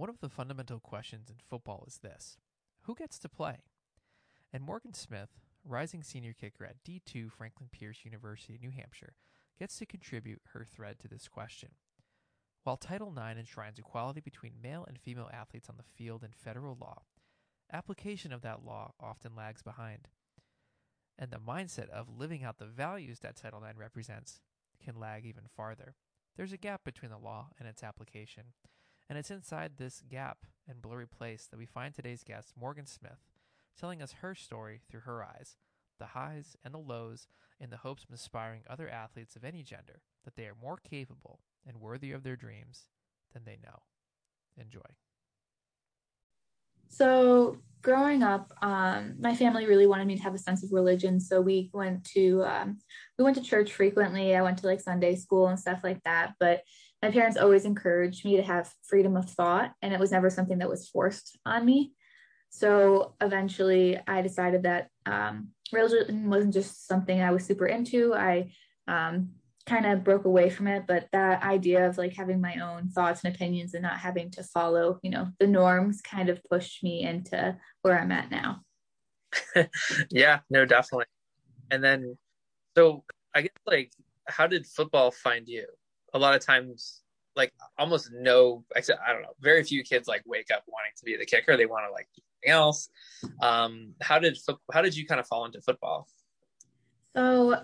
one of the fundamental questions in football is this Who gets to play? And Morgan Smith, rising senior kicker at D2 Franklin Pierce University, New Hampshire, gets to contribute her thread to this question. While Title IX enshrines equality between male and female athletes on the field in federal law, application of that law often lags behind. And the mindset of living out the values that Title IX represents can lag even farther. There's a gap between the law and its application, and it's inside this gap and blurry place that we find today's guest, Morgan Smith, telling us her story through her eyes, the highs and the lows, in the hopes of inspiring other athletes of any gender that they are more capable and worthy of their dreams than they know. Enjoy. So, growing up, um, my family really wanted me to have a sense of religion. So we went to um, we went to church frequently. I went to like Sunday school and stuff like that. But my parents always encouraged me to have freedom of thought, and it was never something that was forced on me. So eventually, I decided that um, religion wasn't just something I was super into. I um, kind of broke away from it, but that idea of like having my own thoughts and opinions and not having to follow, you know, the norms kind of pushed me into where I'm at now. yeah, no, definitely. And then, so I guess like, how did football find you? A lot of times, like almost no, except I don't know, very few kids like wake up wanting to be the kicker. They want to like do something else. Um, how did how did you kind of fall into football? So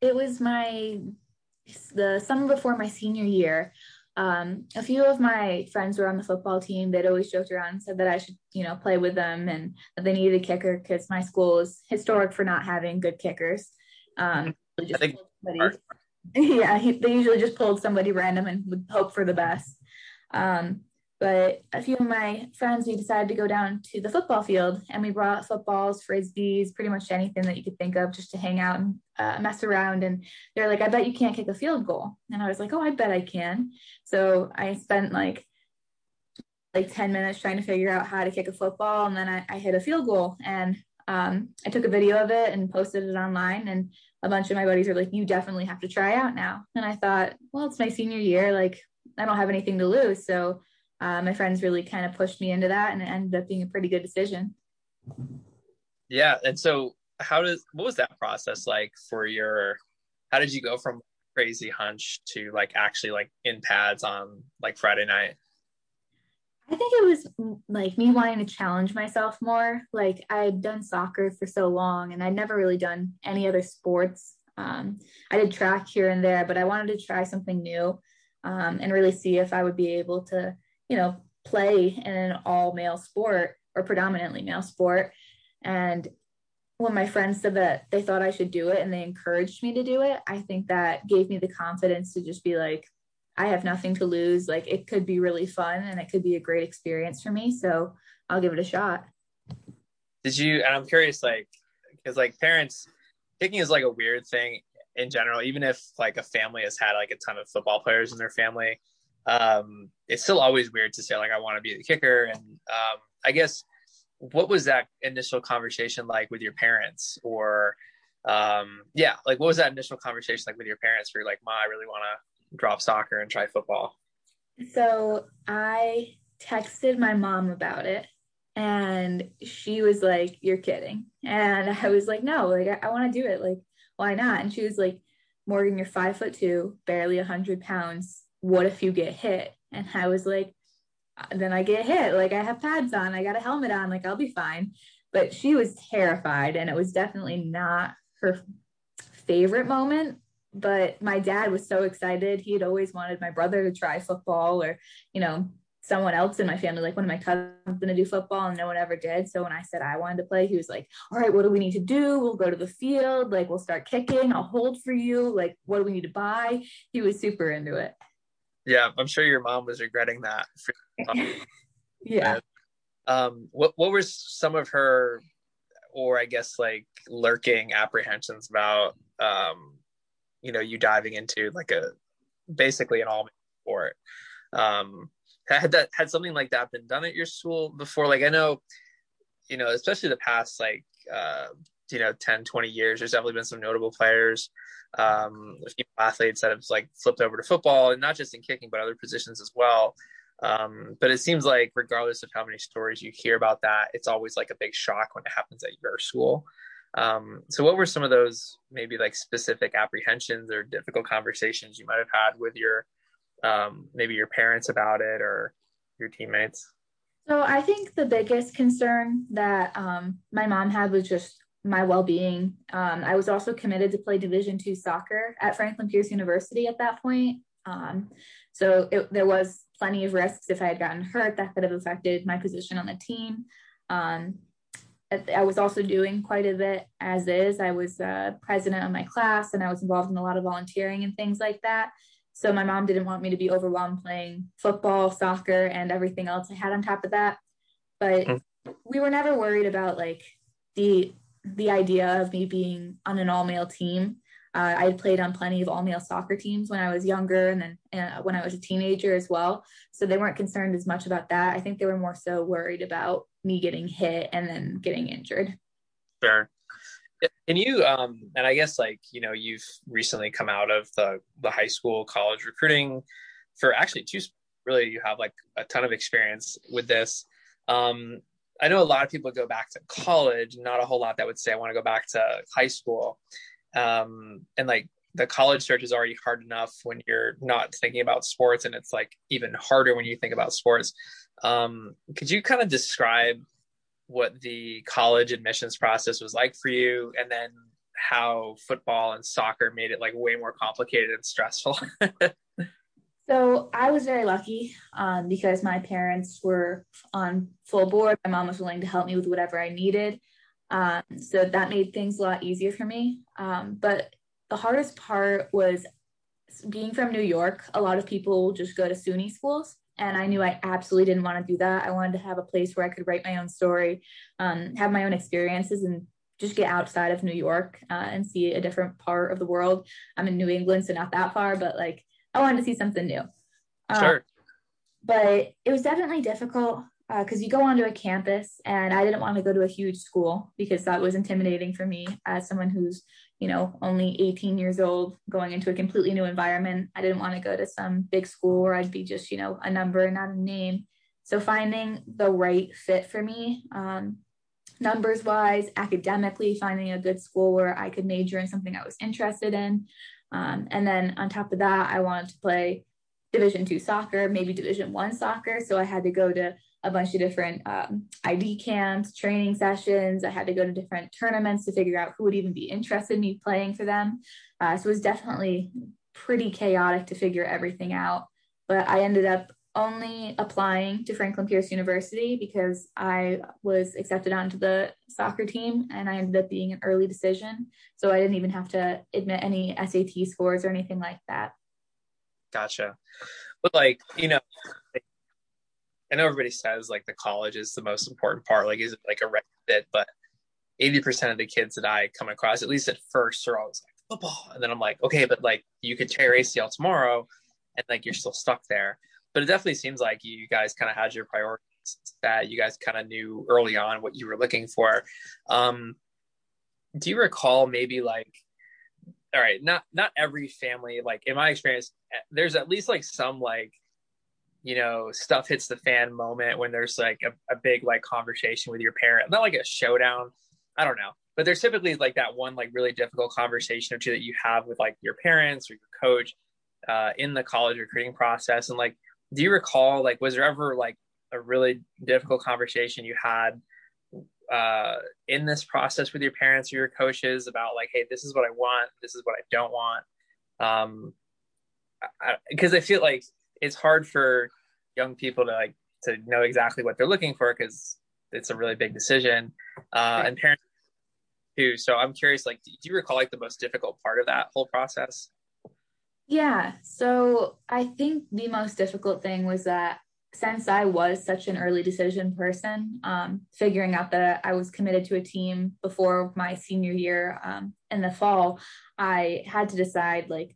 it was my the summer before my senior year. Um, a few of my friends were on the football team. They'd always joked around and said that I should, you know, play with them and that they needed a kicker because my school is historic for not having good kickers. Um, I think yeah, he, they usually just pulled somebody random and would hope for the best. Um, but a few of my friends, we decided to go down to the football field and we brought footballs, frisbees, pretty much anything that you could think of just to hang out and uh, mess around. And they're like, I bet you can't kick a field goal. And I was like, oh, I bet I can. So I spent like like 10 minutes trying to figure out how to kick a football. And then I, I hit a field goal and um, I took a video of it and posted it online. And a bunch of my buddies are like, you definitely have to try out now. And I thought, well, it's my senior year. Like, I don't have anything to lose. So uh, my friends really kind of pushed me into that and it ended up being a pretty good decision. Yeah. And so, how does what was that process like for your how did you go from crazy hunch to like actually like in pads on like Friday night? I think it was like me wanting to challenge myself more. Like I had done soccer for so long and I'd never really done any other sports. Um, I did track here and there, but I wanted to try something new um, and really see if I would be able to you know, play in an all male sport or predominantly male sport. And when my friends said that they thought I should do it and they encouraged me to do it, I think that gave me the confidence to just be like, I have nothing to lose. Like it could be really fun and it could be a great experience for me. So I'll give it a shot. Did you, and I'm curious, like, because like parents, kicking is like a weird thing in general, even if like a family has had like a ton of football players in their family um, it's still always weird to say like I want to be the kicker. And um, I guess what was that initial conversation like with your parents, or um, yeah, like what was that initial conversation like with your parents? Where like, "Ma, I really want to drop soccer and try football." So I texted my mom about it, and she was like, "You're kidding," and I was like, "No, like I, I want to do it. Like, why not?" And she was like, "Morgan, you're five foot two, barely a hundred pounds what if you get hit? And I was like, uh, then I get hit. Like I have pads on, I got a helmet on, like I'll be fine. But she was terrified, and it was definitely not her favorite moment. But my dad was so excited. He had always wanted my brother to try football or, you know, someone else in my family, like one of my cousins, going to do football, and no one ever did. So when I said I wanted to play, he was like, "All right, what do we need to do? We'll go to the field. Like we'll start kicking. I'll hold for you. Like what do we need to buy?" He was super into it. Yeah, I'm sure your mom was regretting that. yeah. Um, what what were some of her, or I guess like lurking apprehensions about, um, you know, you diving into like a basically an all sport? Um, had that had something like that been done at your school before? Like I know, you know, especially the past like uh, you know 10, 20 years, there's definitely been some notable players um, a few athletes that have like flipped over to football and not just in kicking but other positions as well Um, but it seems like regardless of how many stories you hear about that, it's always like a big shock when it happens at your school. Um, so what were some of those maybe like specific apprehensions or difficult conversations you might have had with your um, maybe your parents about it or your teammates? So I think the biggest concern that um, my mom had was just my well-being. Um, I was also committed to play Division two soccer at Franklin Pierce University at that point. Um, so it, there was plenty of risks if I had gotten hurt that could have affected my position on the team. Um, I was also doing quite a bit as is. I was uh, president of my class and I was involved in a lot of volunteering and things like that. So my mom didn't want me to be overwhelmed playing football, soccer, and everything else I had on top of that. But mm-hmm. we were never worried about like the the idea of me being on an all male team. Uh, I had played on plenty of all male soccer teams when I was younger and then uh, when I was a teenager as well. So they weren't concerned as much about that. I think they were more so worried about me getting hit and then getting injured. Sure. And you, um, and I guess like, you know, you've recently come out of the, the high school, college recruiting for actually two, really, you have like a ton of experience with this. Um, I know a lot of people go back to college, not a whole lot that would say I want to go back to high school. Um, and like the college search is already hard enough when you're not thinking about sports, and it's like even harder when you think about sports. Um, could you kind of describe what the college admissions process was like for you, and then how football and soccer made it like way more complicated and stressful? So I was very lucky um, because my parents were on full board. My mom was willing to help me with whatever I needed. Um, so that made things a lot easier for me. Um, but the hardest part was being from New York. A lot of people just go to SUNY schools. And I knew I absolutely didn't want to do that. I wanted to have a place where I could write my own story, um, have my own experiences, and just get outside of New York uh, and see a different part of the world. I'm in New England, so not that far, but like I wanted to see something new. Um, sure. But it was definitely difficult because uh, you go onto a campus, and I didn't want to go to a huge school because that was intimidating for me as someone who's, you know, only 18 years old going into a completely new environment. I didn't want to go to some big school where I'd be just, you know, a number, and not a name. So finding the right fit for me, um, numbers wise, academically, finding a good school where I could major in something I was interested in, um, and then on top of that, I wanted to play Division two soccer, maybe Division one soccer. So I had to go to a bunch of different um, ID camps, training sessions. I had to go to different tournaments to figure out who would even be interested in me playing for them. Uh, so it was definitely pretty chaotic to figure everything out. But I ended up only applying to Franklin Pierce University because I was accepted onto the soccer team and I ended up being an early decision. So I didn't even have to admit any SAT scores or anything like that. Gotcha. But like, you know, I know everybody says like the college is the most important part, like is it like a requisite, but 80% of the kids that I come across, at least at first, are always like football. And then I'm like, okay, but like you could tear ACL tomorrow and like you're still stuck there but it definitely seems like you guys kind of had your priorities that you guys kind of knew early on what you were looking for. Um, do you recall maybe like, all right, not not every family like in my experience, there's at least like some like you know stuff hits the fan moment when there's like a, a big like conversation with your parent, not like a showdown. I don't know, but there's typically like that one like really difficult conversation or two that you have with like your parents or your coach uh, in the college recruiting process, and like do you recall like was there ever like a really difficult conversation you had uh, in this process with your parents or your coaches about like hey this is what i want. This is what i don't want. Um because I, I feel like it's hard for young people to like to know exactly what they're looking for because it's a really big decision uh and parents too so i'm curious like do you recall like the most difficult part of that whole process yeah. So I think the most difficult thing was that since I was such an early decision person, um, figuring out that I was committed to a team before my senior year um, in the fall, I had to decide like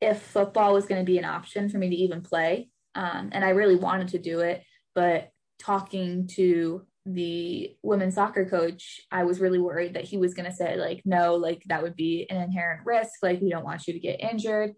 if football was going to be an option for me to even play. Um, and I really wanted to do it, but talking to the women's soccer coach, I was really worried that he was going to say, like, no, like that would be an inherent risk. Like, we don't want you to get injured.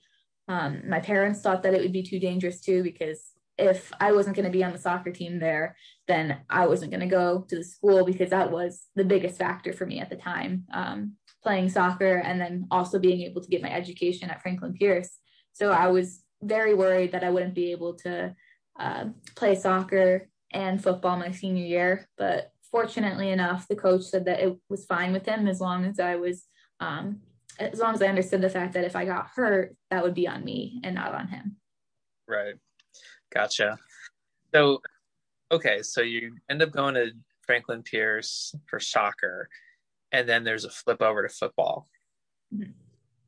Um, my parents thought that it would be too dangerous too because if I wasn't going to be on the soccer team there, then I wasn't going to go to the school because that was the biggest factor for me at the time. Um, playing soccer and then also being able to get my education at Franklin Pierce. So I was very worried that I wouldn't be able to uh, play soccer and football my senior year. But fortunately enough, the coach said that it was fine with him as long as I was, um, as long as I understood the fact that if I got hurt, that would be on me and not on him. Right. Gotcha. So, okay, so you end up going to Franklin Pierce for soccer, and then there's a flip over to football. Mm-hmm.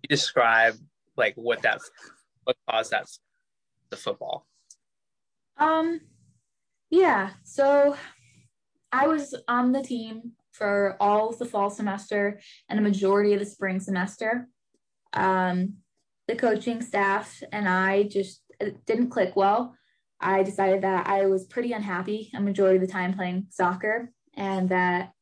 You describe like what that what caused that the football. Um, yeah. So I was on the team for all of the fall semester and a majority of the spring semester. Um, the coaching staff and I just didn't click well. I decided that I was pretty unhappy a majority of the time playing soccer and that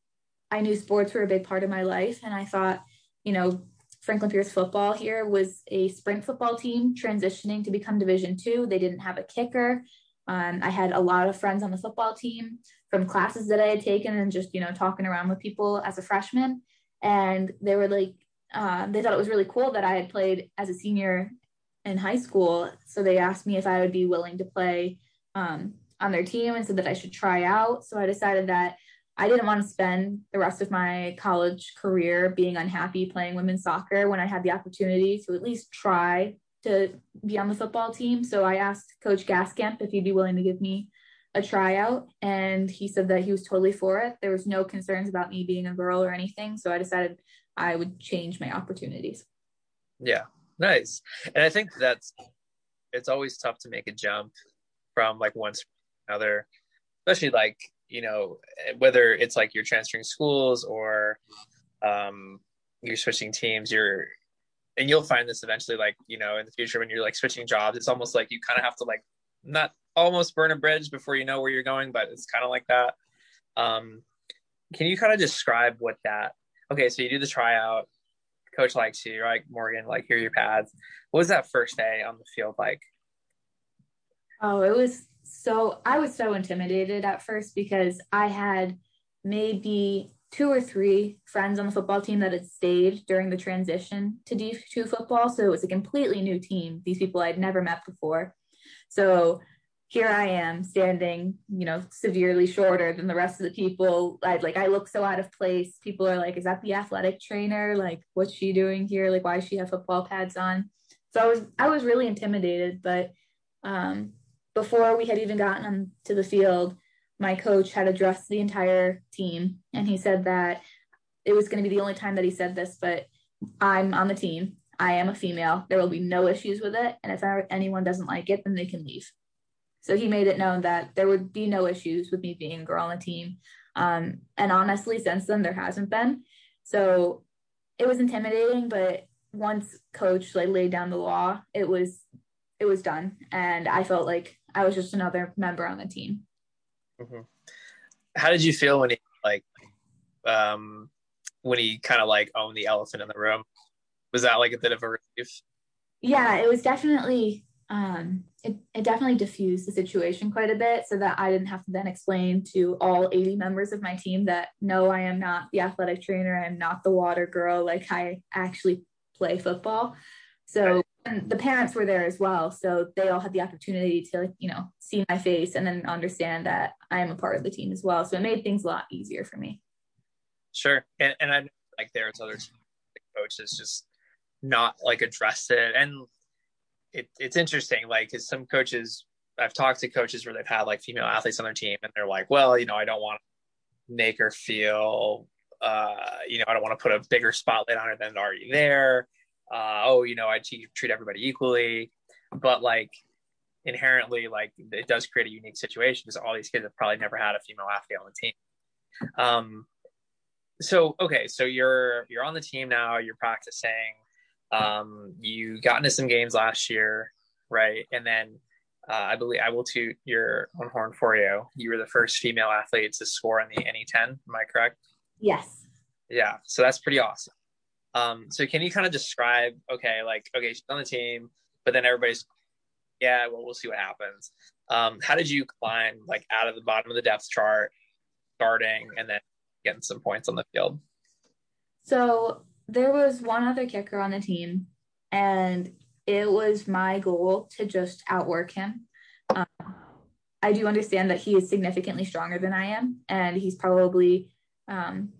I knew sports were a big part of my life. And I thought, you know, Franklin Pierce football here was a sprint football team transitioning to become Division two. They didn't have a kicker. Um, I had a lot of friends on the football team from classes that I had taken and just, you know, talking around with people as a freshman. And they were like, uh, they thought it was really cool that I had played as a senior in high school. So they asked me if I would be willing to play um, on their team and said that I should try out. So I decided that I didn't want to spend the rest of my college career being unhappy playing women's soccer when I had the opportunity to at least try to be on the football team. So I asked Coach Gaskamp if he'd be willing to give me a tryout, and he said that he was totally for it. There was no concerns about me being a girl or anything. So I decided I would change my opportunities. Yeah, nice. And I think that's it's always tough to make a jump from like one to another, especially like you know whether it's like you're transferring schools or um, you're switching teams. You're and you'll find this eventually like you know in the future when you're like switching jobs it's almost like you kind of have to like not almost burn a bridge before you know where you're going but it's kind of like that um can you kind of describe what that okay so you do the tryout coach likes you like morgan like here are your pads what was that first day on the field like oh it was so i was so intimidated at first because i had maybe two or three friends on the football team that had stayed during the transition to D2 football. So it was a completely new team. These people I'd never met before. So here I am standing, you know, severely shorter than the rest of the people. I like I look so out of place. People are like, is that the athletic trainer? Like, what's she doing here? Like, why does she have football pads on? So I was I was really intimidated, but um before we had even gotten to the field, my coach had addressed the entire team and he said that it was going to be the only time that he said this but i'm on the team. I am a female. There will be no issues with it and if anyone doesn't like it then they can leave. So he made it known that there would be no issues with me being a girl on the team. Um, and honestly since then there hasn't been. So it was intimidating but once coach like laid down the law it was it was done. And i felt like i was just another member on the team Mm-hmm. How did you feel when he like um when he kind of like owned the elephant in the room? Was that like a bit of a relief? Yeah, it was definitely um it, it definitely diffused the situation quite a bit so that I didn't have to then explain to all 80 members of my team that no, I am not the athletic trainer, I'm not the water girl, like I actually play football. So and the parents were there as well so they all had the opportunity to you know see my face and then understand that i am a part of the team as well. So it made things a lot easier for me. Sure. And, and i like there's other coaches just not like address it. And it, it's interesting like because some coaches i've talked to coaches where they've had like female athletes on their team and they're like well you know i don't want to make her feel uh you know i don't want to put a bigger spotlight on her than already there uh, oh, you know, I treat everybody equally, but like inherently, like it does create a unique situation because all these kids have probably never had a female athlete on the team. Um, so okay, so you're you're on the team now. You're practicing. Um, you got into some games last year, right? And then uh, I believe I will toot your own horn for you. You were the first female athlete to score in the NE10. Am I correct? Yes. Yeah. So that's pretty awesome. Um, so can you kind of describe, okay, like, okay, she's on the team, but then everybody's, yeah, well, we'll see what happens. Um, how did you climb like out of the bottom of the depth chart, starting and then getting some points on the field? So there was one other kicker on the team, and it was my goal to just outwork him. Um, I do understand that he is significantly stronger than I am, and he's probably um,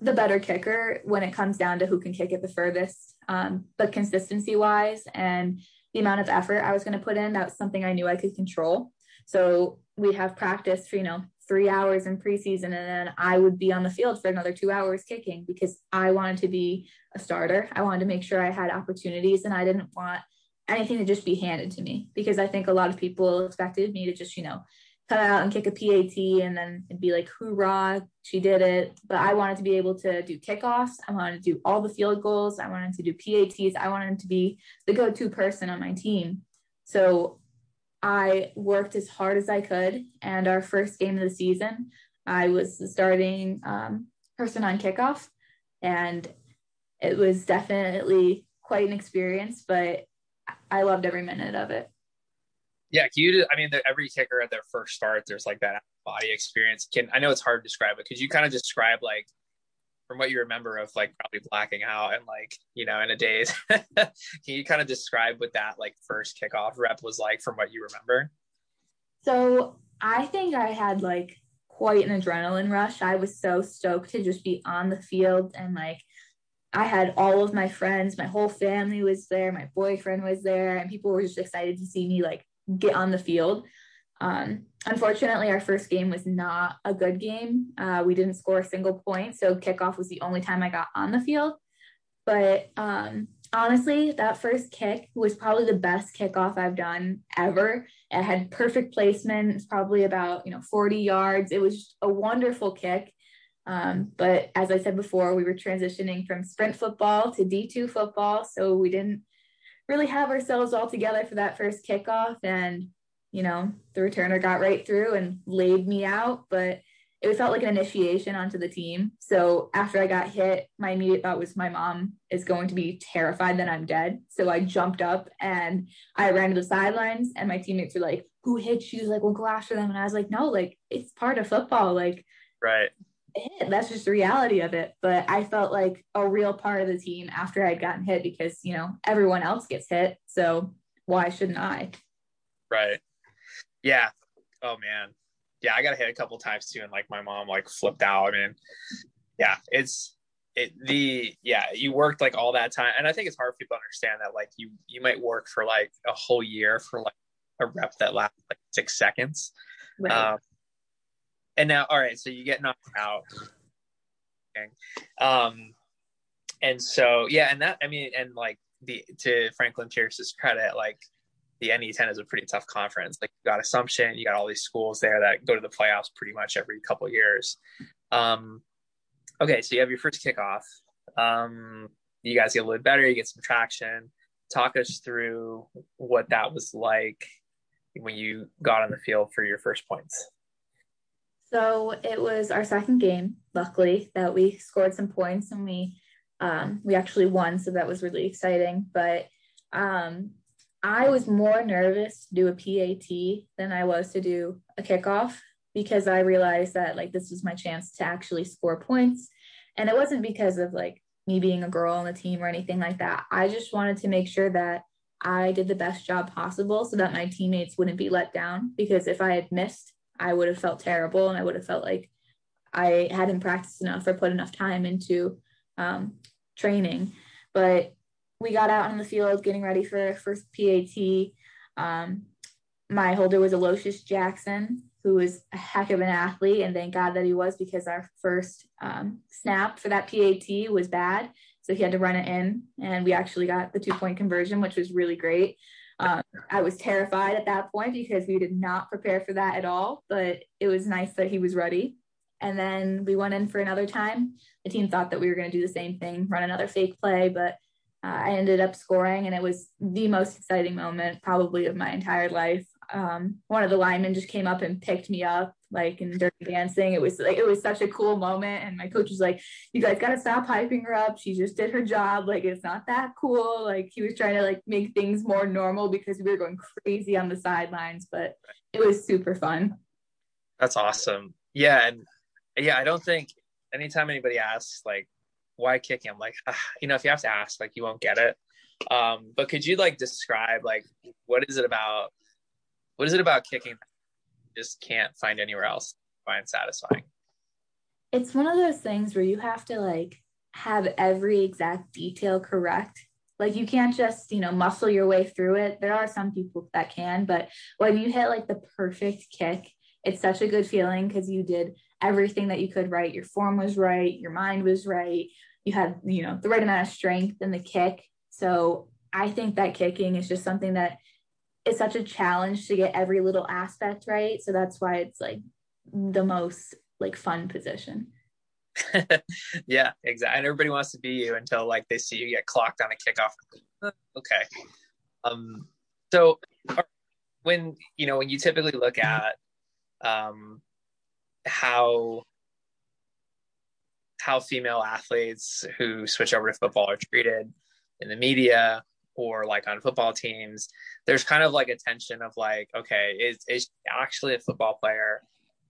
the better kicker when it comes down to who can kick it the furthest. Um, but consistency wise and the amount of effort I was going to put in, that was something I knew I could control. So we'd have practice for, you know, three hours in preseason, and then I would be on the field for another two hours kicking because I wanted to be a starter. I wanted to make sure I had opportunities, and I didn't want anything to just be handed to me because I think a lot of people expected me to just, you know, come out and kick a PAT and then it'd be like, hoorah, she did it. But I wanted to be able to do kickoffs. I wanted to do all the field goals. I wanted to do PATs. I wanted to be the go to person on my team. So I worked as hard as I could. And our first game of the season, I was the starting um, person on kickoff. And it was definitely quite an experience, but I loved every minute of it. Yeah, can you? I mean, every kicker at their first start, there's like that body experience. Can I know it's hard to describe, but could you kind of describe like from what you remember of like probably blacking out and like you know in a daze? can you kind of describe what that like first kickoff rep was like from what you remember? So I think I had like quite an adrenaline rush. I was so stoked to just be on the field and like I had all of my friends, my whole family was there, my boyfriend was there, and people were just excited to see me like get on the field. Um, unfortunately, our first game was not a good game. Uh, we didn't score a single point, so kickoff was the only time I got on the field. But um, honestly, that first kick was probably the best kickoff I've done ever. It had perfect placement. It's probably about you know 40 yards. It was a wonderful kick. Um, but as I said before, we were transitioning from sprint football to D2 football. So we didn't really have ourselves all together for that first kickoff. And, you know, the returner got right through and laid me out. But it felt like an initiation onto the team. So after I got hit, my immediate thought was my mom is going to be terrified that I'm dead. So I jumped up and I ran to the sidelines, and my teammates were like, Who hit you? Like, we'll go after them. And I was like, No, like, it's part of football. Like, right hit. That's just the reality of it. But I felt like a real part of the team after I'd gotten hit because, you know, everyone else gets hit. So why shouldn't I? Right. Yeah. Oh man. Yeah, I got hit a couple times too, and like my mom like flipped out and yeah, it's it the yeah, you worked like all that time. And I think it's hard for people to understand that like you you might work for like a whole year for like a rep that lasts like six seconds. Right. Um, and now all right so you get knocked out okay. um and so yeah and that i mean and like the to franklin pierce's credit like the NE10 is a pretty tough conference. Like you got Assumption, you got all these schools there that go to the playoffs pretty much every couple years. Um, okay, so you have your first kickoff. Um, you guys get a little better, you get some traction. Talk us through what that was like when you got on the field for your first points. So it was our second game, luckily, that we scored some points and we um, we actually won, so that was really exciting. But um, I was more nervous to do a PAT than I was to do a kickoff because I realized that like this was my chance to actually score points, and it wasn't because of like me being a girl on the team or anything like that. I just wanted to make sure that I did the best job possible so that my teammates wouldn't be let down because if I had missed I would have felt terrible and I would have felt like I hadn't practiced enough or put enough time into um, training. But we got out on the field getting ready for first PAT. Um, my holder was Aloysius Jackson, who was a heck of an athlete, and thank God that he was because our first um, snap for that PAT was bad. So he had to run it in, and we actually got the two point conversion, which was really great. Um, I was terrified at that point because we did not prepare for that at all, but it was nice that he was ready. And then we went in for another time. The team thought that we were going to do the same thing, run another fake play, but uh, I ended up scoring, and it was the most exciting moment probably of my entire life. um, one of the linemen just came up and picked me up like in dirty dancing. It was like it was such a cool moment. And my coach was like you guys got to stop hyping her up. She just did her job. Like it's not that cool. Like he was trying to like make things more normal because we were going crazy on the sidelines but it was super fun. That's awesome. Yeah and yeah i don't think anytime anybody asks like why kicking i'm like ah, you know if you have to ask like you won't get it. Um but could you like describe like what is it about what is it about kicking just can't find anywhere else find satisfying. It's one of those things where you have to like have every exact detail correct. Like you can't just you know muscle your way through it. There are some people that can but when you hit like the perfect kick it's such a good feeling because you did everything that you could right. Your form was right. Your mind was right. You had you know the right amount of strength in the kick. So i think that kicking is just something that it's such a challenge to get every little aspect right. So that's why it's like the most like fun position. yeah, exactly. And everybody wants to be you until like they see you get clocked on a kickoff. okay. Um, so when you know when you typically look at um, how how female athletes who switch over to football are treated in the media or like on football teams, there's kind of like a tension of like, okay, is is she actually a football player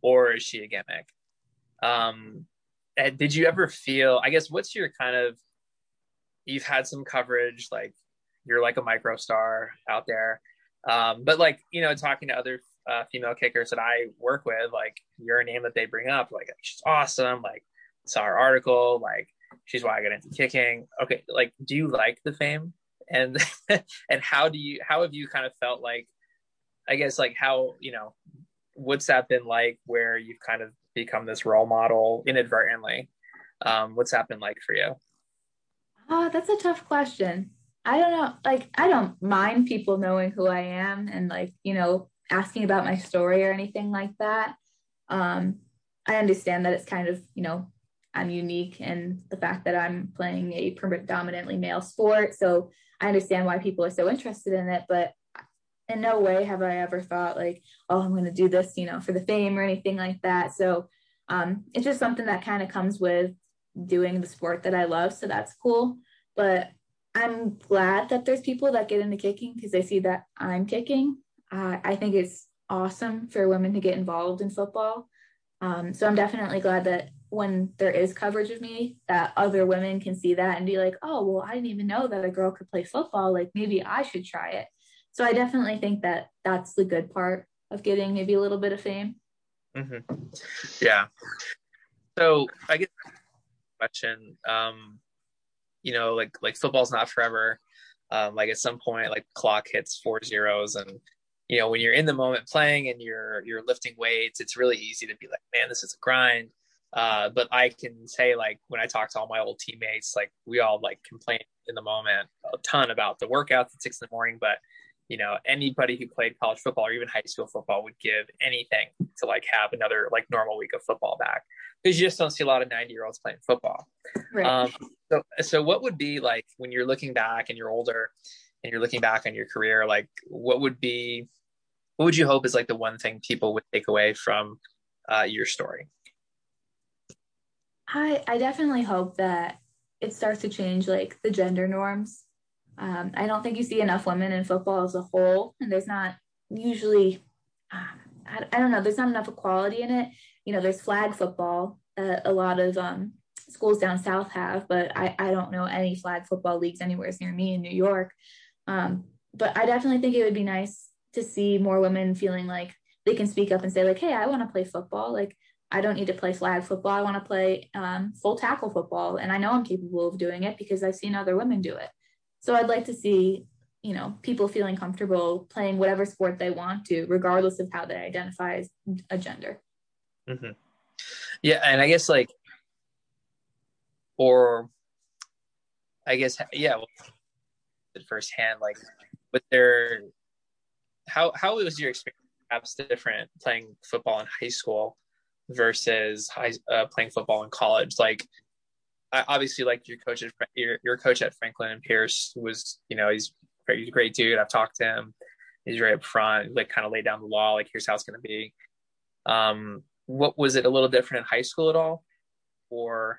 or is she a gimmick? Um, did you ever feel? I guess what's your kind of? You've had some coverage, like you're like a micro star out there, um, but like you know, talking to other uh, female kickers that I work with, like you're a name that they bring up, like she's awesome, like saw her article, like she's why I got into kicking. Okay, like do you like the fame? And and how do you how have you kind of felt like i guess like how you know what's that been like where you've kind of become this role model inadvertently? Um what's that been like for you? Oh that's a tough question. I don't know like i don't mind people knowing who i am and like you know asking about my story or anything like that. Um i understand that it's kind of you know I'm unique in the fact that I'm playing a predominantly male sport. So I understand why people are so interested in it, but in no way have I ever thought like, oh, I'm going to do this, you know, for the fame or anything like that. So um, it's just something that kind of comes with doing the sport that I love. So that's cool. But I'm glad that there's people that get into kicking because they see that I'm kicking. Uh, I think it's awesome for women to get involved in football. Um, so I'm definitely glad that when there is coverage of me that other women can see that and be like oh well i didn't even know that a girl could play football. Like maybe i should try it. So i definitely think that that's the good part of getting maybe a little bit of fame. Mm-hmm. yeah. So i get question um you know like like football's not forever. Um like at some point like clock hits four zeros and you know when you're in the moment playing and you're you're lifting weights it's really easy to be like man this is a grind uh, but I can say like when I talk to all my old teammates, like we all like complain in the moment a ton about the workouts at six in the morning, but you know anybody who played college football or even high school football would give anything to like have another like normal week of football back because you just don't see a lot of 90 year olds playing football right. um, so so what would be like when you're looking back and you're older and you're looking back on your career like what would be what would you hope is like the one thing people would take away from uh, your story I I definitely hope that it starts to change like the gender norms. Um, I don't think you see enough women in football as a whole, and there's not usually. Um, I, I don't know. There's not enough equality in it. You know, there's flag football that a lot of um, schools down south have, but I, I don't know any flag football leagues anywhere near me in New York. Um, but I definitely think it would be nice to see more women feeling like they can speak up and say like, "Hey, I want to play football." Like I don't need to play flag football. I want to play um, full tackle football. And I know I'm capable of doing it because I've seen other women do it. So I'd like to see, you know, people feeling comfortable playing whatever sport they want to, regardless of how they identify as a gender. Mm-hmm. Yeah. And I guess like, or I guess, yeah, well, firsthand, like with their, how, how was your experience perhaps different playing football in high school versus high, uh, playing football in college. Like, I, obviously, like your coach at your, your coach at Franklin and Pierce was, you know, he's, he's a great dude. I've talked to him, He's right up front, like kind of laid down the law, like here's how it's going to be. Um, what was it a little different in high school at all, or?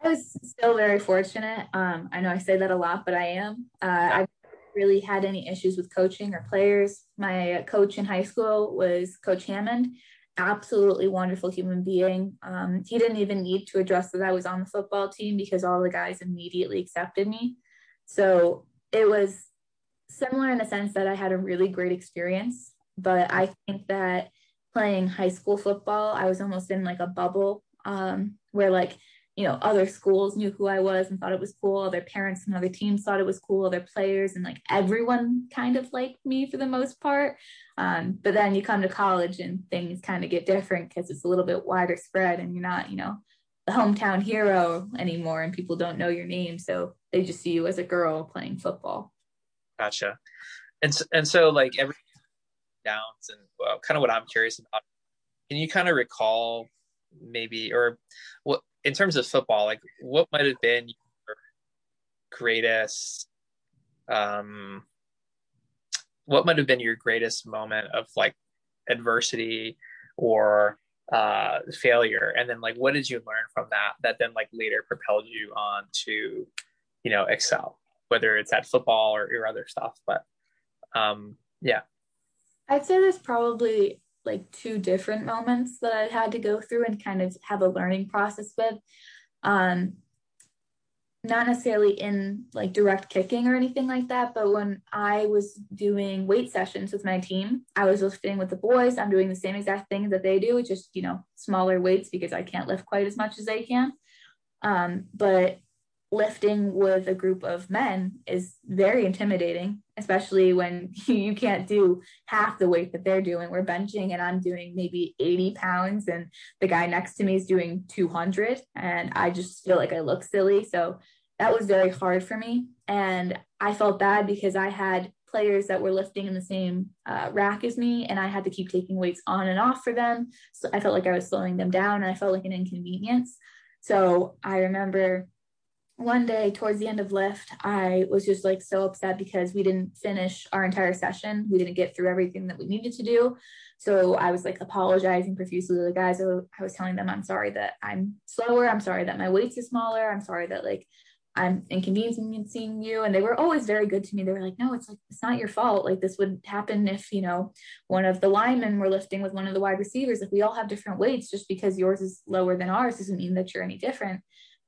I was still very fortunate. Um, I know I say that a lot, but I am. Uh, yeah. I really had any issues with coaching or players. My coach in high school was Coach Hammond, absolutely wonderful human being. Um, he didn't even need to address that I was on the football team because all the guys immediately accepted me. So it was similar in the sense that I had a really great experience, but I think that playing high school football, I was almost in like a bubble um, where like you know other schools knew who I was and thought it was cool. Other parents and other teams thought it was cool. Other players and like everyone kind of liked me for the most part. Um, but then you come to college and things kind of get different because it's a little bit wider spread and you're not you know the hometown hero anymore and people don't know your name so they just see you as a girl playing football gotcha and so, and so like every downs and well, kind of what i'm curious about can you kind of recall maybe or what in terms of football like what might have been your greatest um what might have been your greatest moment of like adversity or uh, failure? And then like what did you learn from that that then like later propelled you on to you know excel whether it's at football or your other stuff? But um yeah. I'd say there's probably like two different moments that i had to go through and kind of have a learning process with um not necessarily in like direct kicking or anything like that, but when I was doing weight sessions with my team, I was lifting with the boys. I'm doing the same exact thing that they do, just, you know, smaller weights because I can't lift quite as much as they can. Um, but lifting with a group of men is very intimidating, especially when you can't do half the weight that they're doing. We're benching and I'm doing maybe 80 pounds, and the guy next to me is doing 200, and I just feel like I look silly. So that was very hard for me. And I felt bad because I had players that were lifting in the same uh, rack as me, and I had to keep taking weights on and off for them. So I felt like I was slowing them down, and I felt like an inconvenience. So I remember one day towards the end of lift, I was just like so upset because we didn't finish our entire session. We didn't get through everything that we needed to do. So I was like apologizing profusely to the guys. I was telling them I'm sorry that I'm slower. I'm sorry that my weights are smaller. I'm sorry that like I'm inconveniencing you. And they were always very good to me. They were like, no, it's like, it's not your fault. Like this would happen if, you know, one of the linemen were lifting with one of the wide receivers. If we all have different weights, just because yours is lower than ours doesn't mean that you're any different.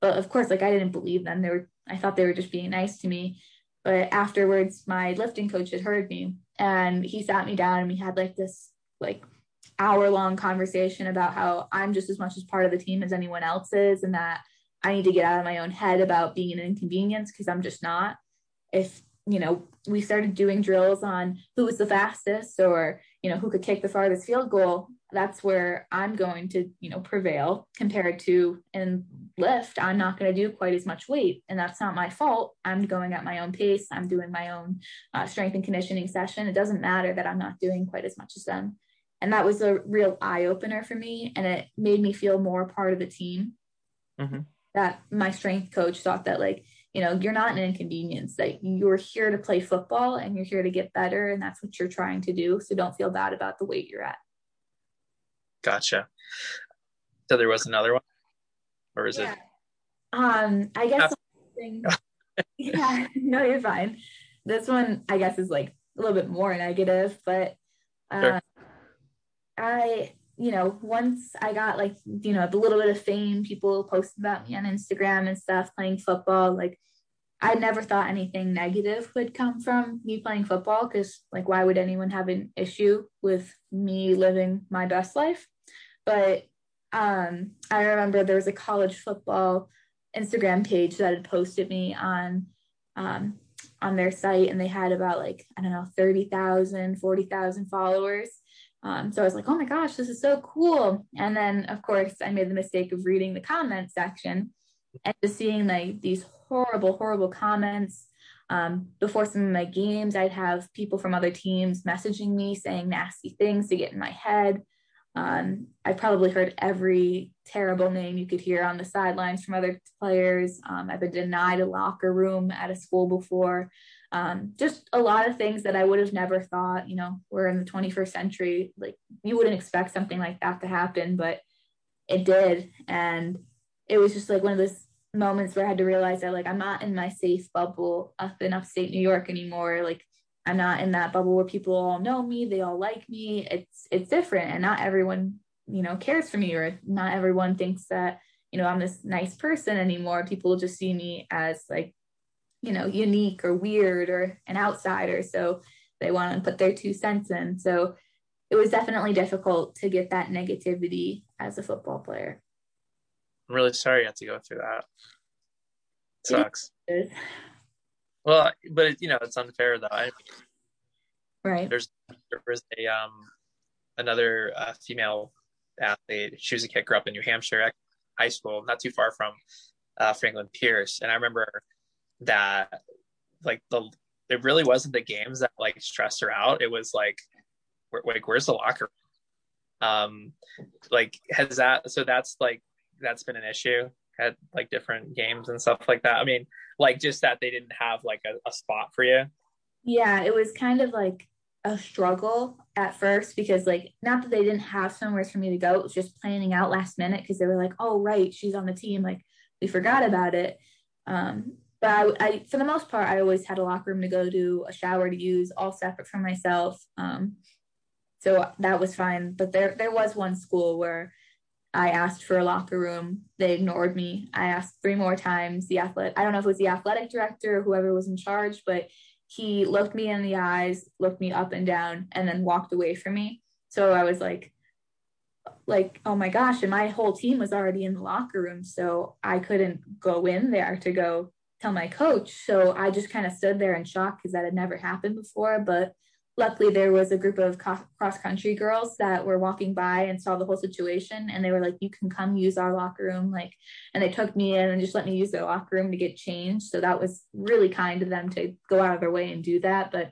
But of course, like I didn't believe them. They were, I thought they were just being nice to me. But afterwards, my lifting coach had heard me and he sat me down and we had like this like hour long conversation about how I'm just as much as part of the team as anyone else is and that I need to get out of my own head about being an inconvenience because I'm just not. If, you know, we started doing drills on who was the fastest or, you know, who could kick the farthest field goal, that's where I'm going to, you know, prevail compared to in lift. I'm not going to do quite as much weight, and that's not my fault. I'm going at my own pace. I'm doing my own uh, strength and conditioning session. It doesn't matter that I'm not doing quite as much as them. And that was a real eye opener for me, and it made me feel more part of the team. Mm-hmm that my strength coach thought that like you know you're not an inconvenience that you're here to play football and you're here to get better and that's what you're trying to do so don't feel bad about the weight you're at gotcha so there was another one or is yeah. it um i guess yeah no you're fine this one i guess is like a little bit more negative but uh, sure. i you know, once I got like, you know, the little bit of fame, people posted about me on Instagram and stuff, playing football. Like, I never thought anything negative would come from me playing football because, like, why would anyone have an issue with me living my best life? But um, I remember there was a college football Instagram page that had posted me on um, on their site, and they had about like I don't know 30,000, 40,000 followers um, so I was like, oh my gosh, this is so cool. And then, of course, I made the mistake of reading the comment section and just seeing like these horrible, horrible comments. Um, before some of my games, I'd have people from other teams messaging me saying nasty things to get in my head. Um, I probably heard every terrible name you could hear on the sidelines from other players. Um, I've been denied a locker room at a school before. Um, just a lot of things that I would have never thought, you know, we're in the 21st century. Like you wouldn't expect something like that to happen, but it did. And it was just like one of those moments where I had to realize that like I'm not in my safe bubble up in upstate New York anymore. Like I'm not in that bubble where people all know me, they all like me. It's it's different and not everyone, you know, cares for me or not everyone thinks that, you know, I'm this nice person anymore. People just see me as like, you know, unique or weird or an outsider. So they want to put their two cents in. So it was definitely difficult to get that negativity as a football player. I'm really sorry you had to go through that. It sucks. Well, but you know, it's unfair though. I mean, right. There's there was a um another uh, female athlete. She was a kid grew up in New Hampshire high school, not too far from uh, Franklin Pierce, and I remember that like the it really wasn't the games that like stressed her out. It was like, where, like where's the locker room? Um, like has that so that's like that's been an issue at like different games and stuff like that. I mean, like just that they didn't have like a, a spot for you. Yeah, it was kind of like a struggle at first because like not that they didn't have somewhere for me to go, it was just planning out last minute because they were like, oh right, she's on the team, like we forgot about it. Um, but I, I, for the most part, I always had a locker room to go to, a shower to use, all separate from myself. Um, so that was fine. But there, there was one school where I asked for a locker room. They ignored me. I asked three more times. The athletic, I don't know if it was the athletic director or whoever was in charge, but he looked me in the eyes, looked me up and down, and then walked away from me. So I was like, like, oh my gosh, and my whole team was already in the locker room. So I couldn't go in there to go tell my coach. So I just kind of stood there in shock because that had never happened before. But luckily there was a group of cross country girls that were walking by and saw the whole situation and they were like you can come use our locker room like and they took me in and just let me use their locker room to get changed. So that was really kind of them to go out of their way and do that but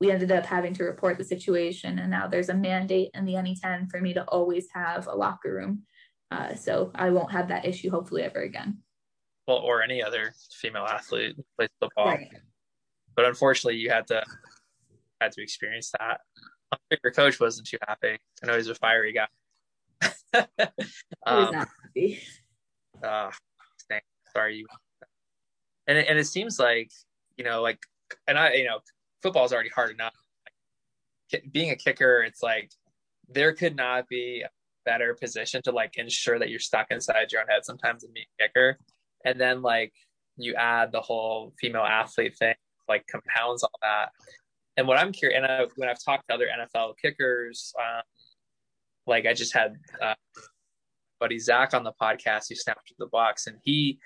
we ended up having to report the situation and now there's a mandate in the NE10 for me to always have a locker room uh, so I won't have that issue hopefully ever again. Well or any other female athlete plays football. Right. but unfortunately you had to had to experience that. Your coach wasn't too happy. I know he's a fiery guy. um, he's not happy. Uh, sorry, you. And it, and it seems like you know, like, and I, you know, football's already hard enough. Like, being a kicker, it's like there could not be a better position to like ensure that you're stuck inside your own head sometimes than being a kicker. And then like you add the whole female athlete thing, like compounds all that and what I'm curious, and I, when I've talked to other NFL kickers, um, like I just had uh, buddy Zach on the podcast who snapped the box, and he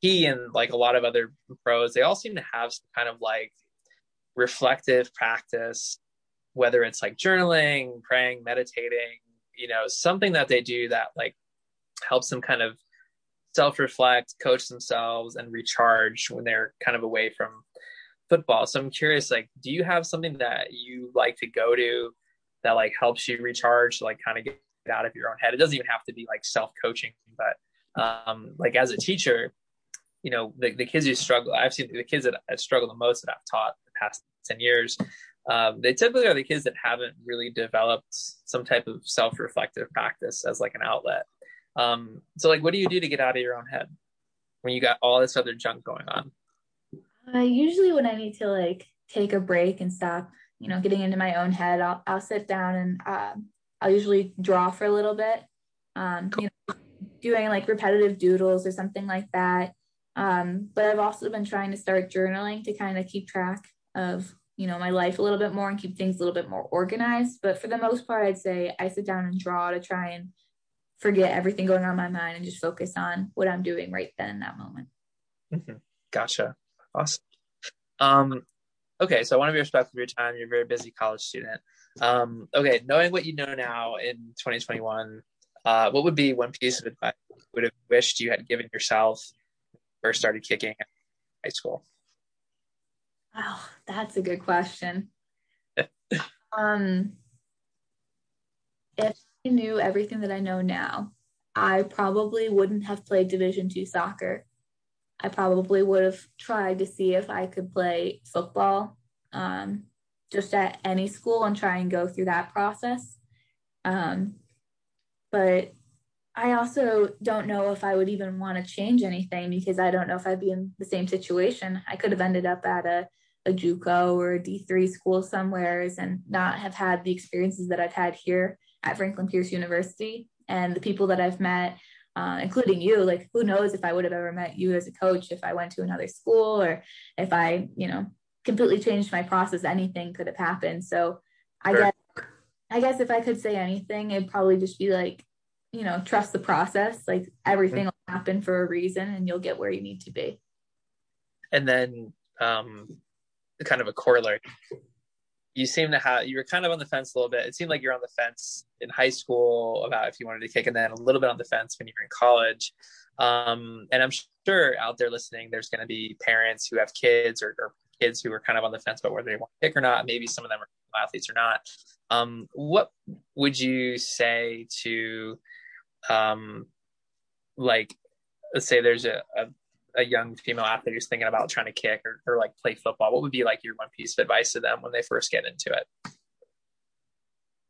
he and like a lot of other pros, they all seem to have some kind of like reflective practice, whether it's like journaling, praying, meditating, you know, something that they do that like helps them kind of self reflect, coach themselves, and recharge when they're kind of away from football. So I'm curious, like, do you have something that you like to go to that like helps you recharge, like kind of get out of your own head? It doesn't even have to be like self coaching, but um, like as a teacher, you know, the, the kids who struggle, I've seen the kids that struggle the most that I've taught the past 10 years. Um, they typically are the kids that haven't really developed some type of self-reflective practice as like an outlet. Um, so like, what do you do to get out of your own head when you got all this other junk going on? Uh, usually when I need to like take a break and stop, you know, getting into my own head, I'll I'll sit down and uh, I'll usually draw for a little bit. Um, you know, doing like repetitive doodles or something like that. Um, but I've also been trying to start journaling to kind of keep track of you know my life a little bit more and keep things a little bit more organized. But for the most part, I'd say I sit down and draw to try and forget everything going on in my mind and just focus on what I'm doing right then in that moment. Mm-hmm. Gotcha. Awesome. Um, okay, so I want to be respectful of your time. You're a very busy college student. Um, okay, knowing what you know now in 2021, uh, what would be one piece of advice you would have wished you had given yourself first started kicking in high school? Oh, that's a good question. um, if I knew everything that I know now, I probably wouldn't have played Division two soccer I probably would have tried to see if I could play football um, just at any school and try and go through that process. Um, but I also don't know if I would even want to change anything because I don't know if I'd be in the same situation. I could have ended up at a, a JUCO or a D3 school somewheres and not have had the experiences that I've had here at Franklin Pierce University. And the people that I've met, uh, including you, like who knows if I would have ever met you as a coach if I went to another school or if I, you know, completely changed my process, anything could have happened. So I sure. guess I guess if I could say anything, it'd probably just be like, you know, trust the process. Like everything will happen for a reason and you'll get where you need to be. And then um kind of a corollary. You seem to have you were kind of on the fence a little bit. It seemed like you're on the fence in high school about if you wanted to kick and then a little bit on the fence when you were in college. Um, and I'm sure out there listening, there's going to be parents who have kids or, or kids who are kind of on the fence about whether they want to kick or not. Maybe some of them are athletes or not. Um, what would you say to, um, like, let's say there's a, a, a, young female athlete who's thinking about trying to kick or, or like play football. What would be like your one piece of advice to them when they first get into it?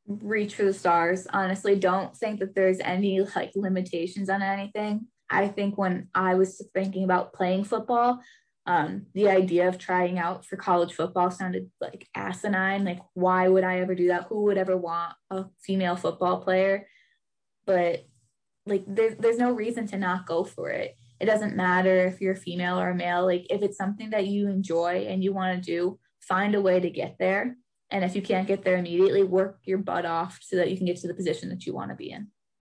Reach for the stars. Honestly, don't think that there's any like limitations on anything. I think when I was thinking about playing football, um, the idea of trying out for college football sounded like asinine. Like, why would I ever do that? Who would ever want a female football player? But like, there's there's no reason to not go for it. It doesn't matter if you're female or a male. Like, if it's something that you enjoy and you want to do, find a way to get there. And if you can't get there immediately, work your butt off so that you can get to the position that you want to be in.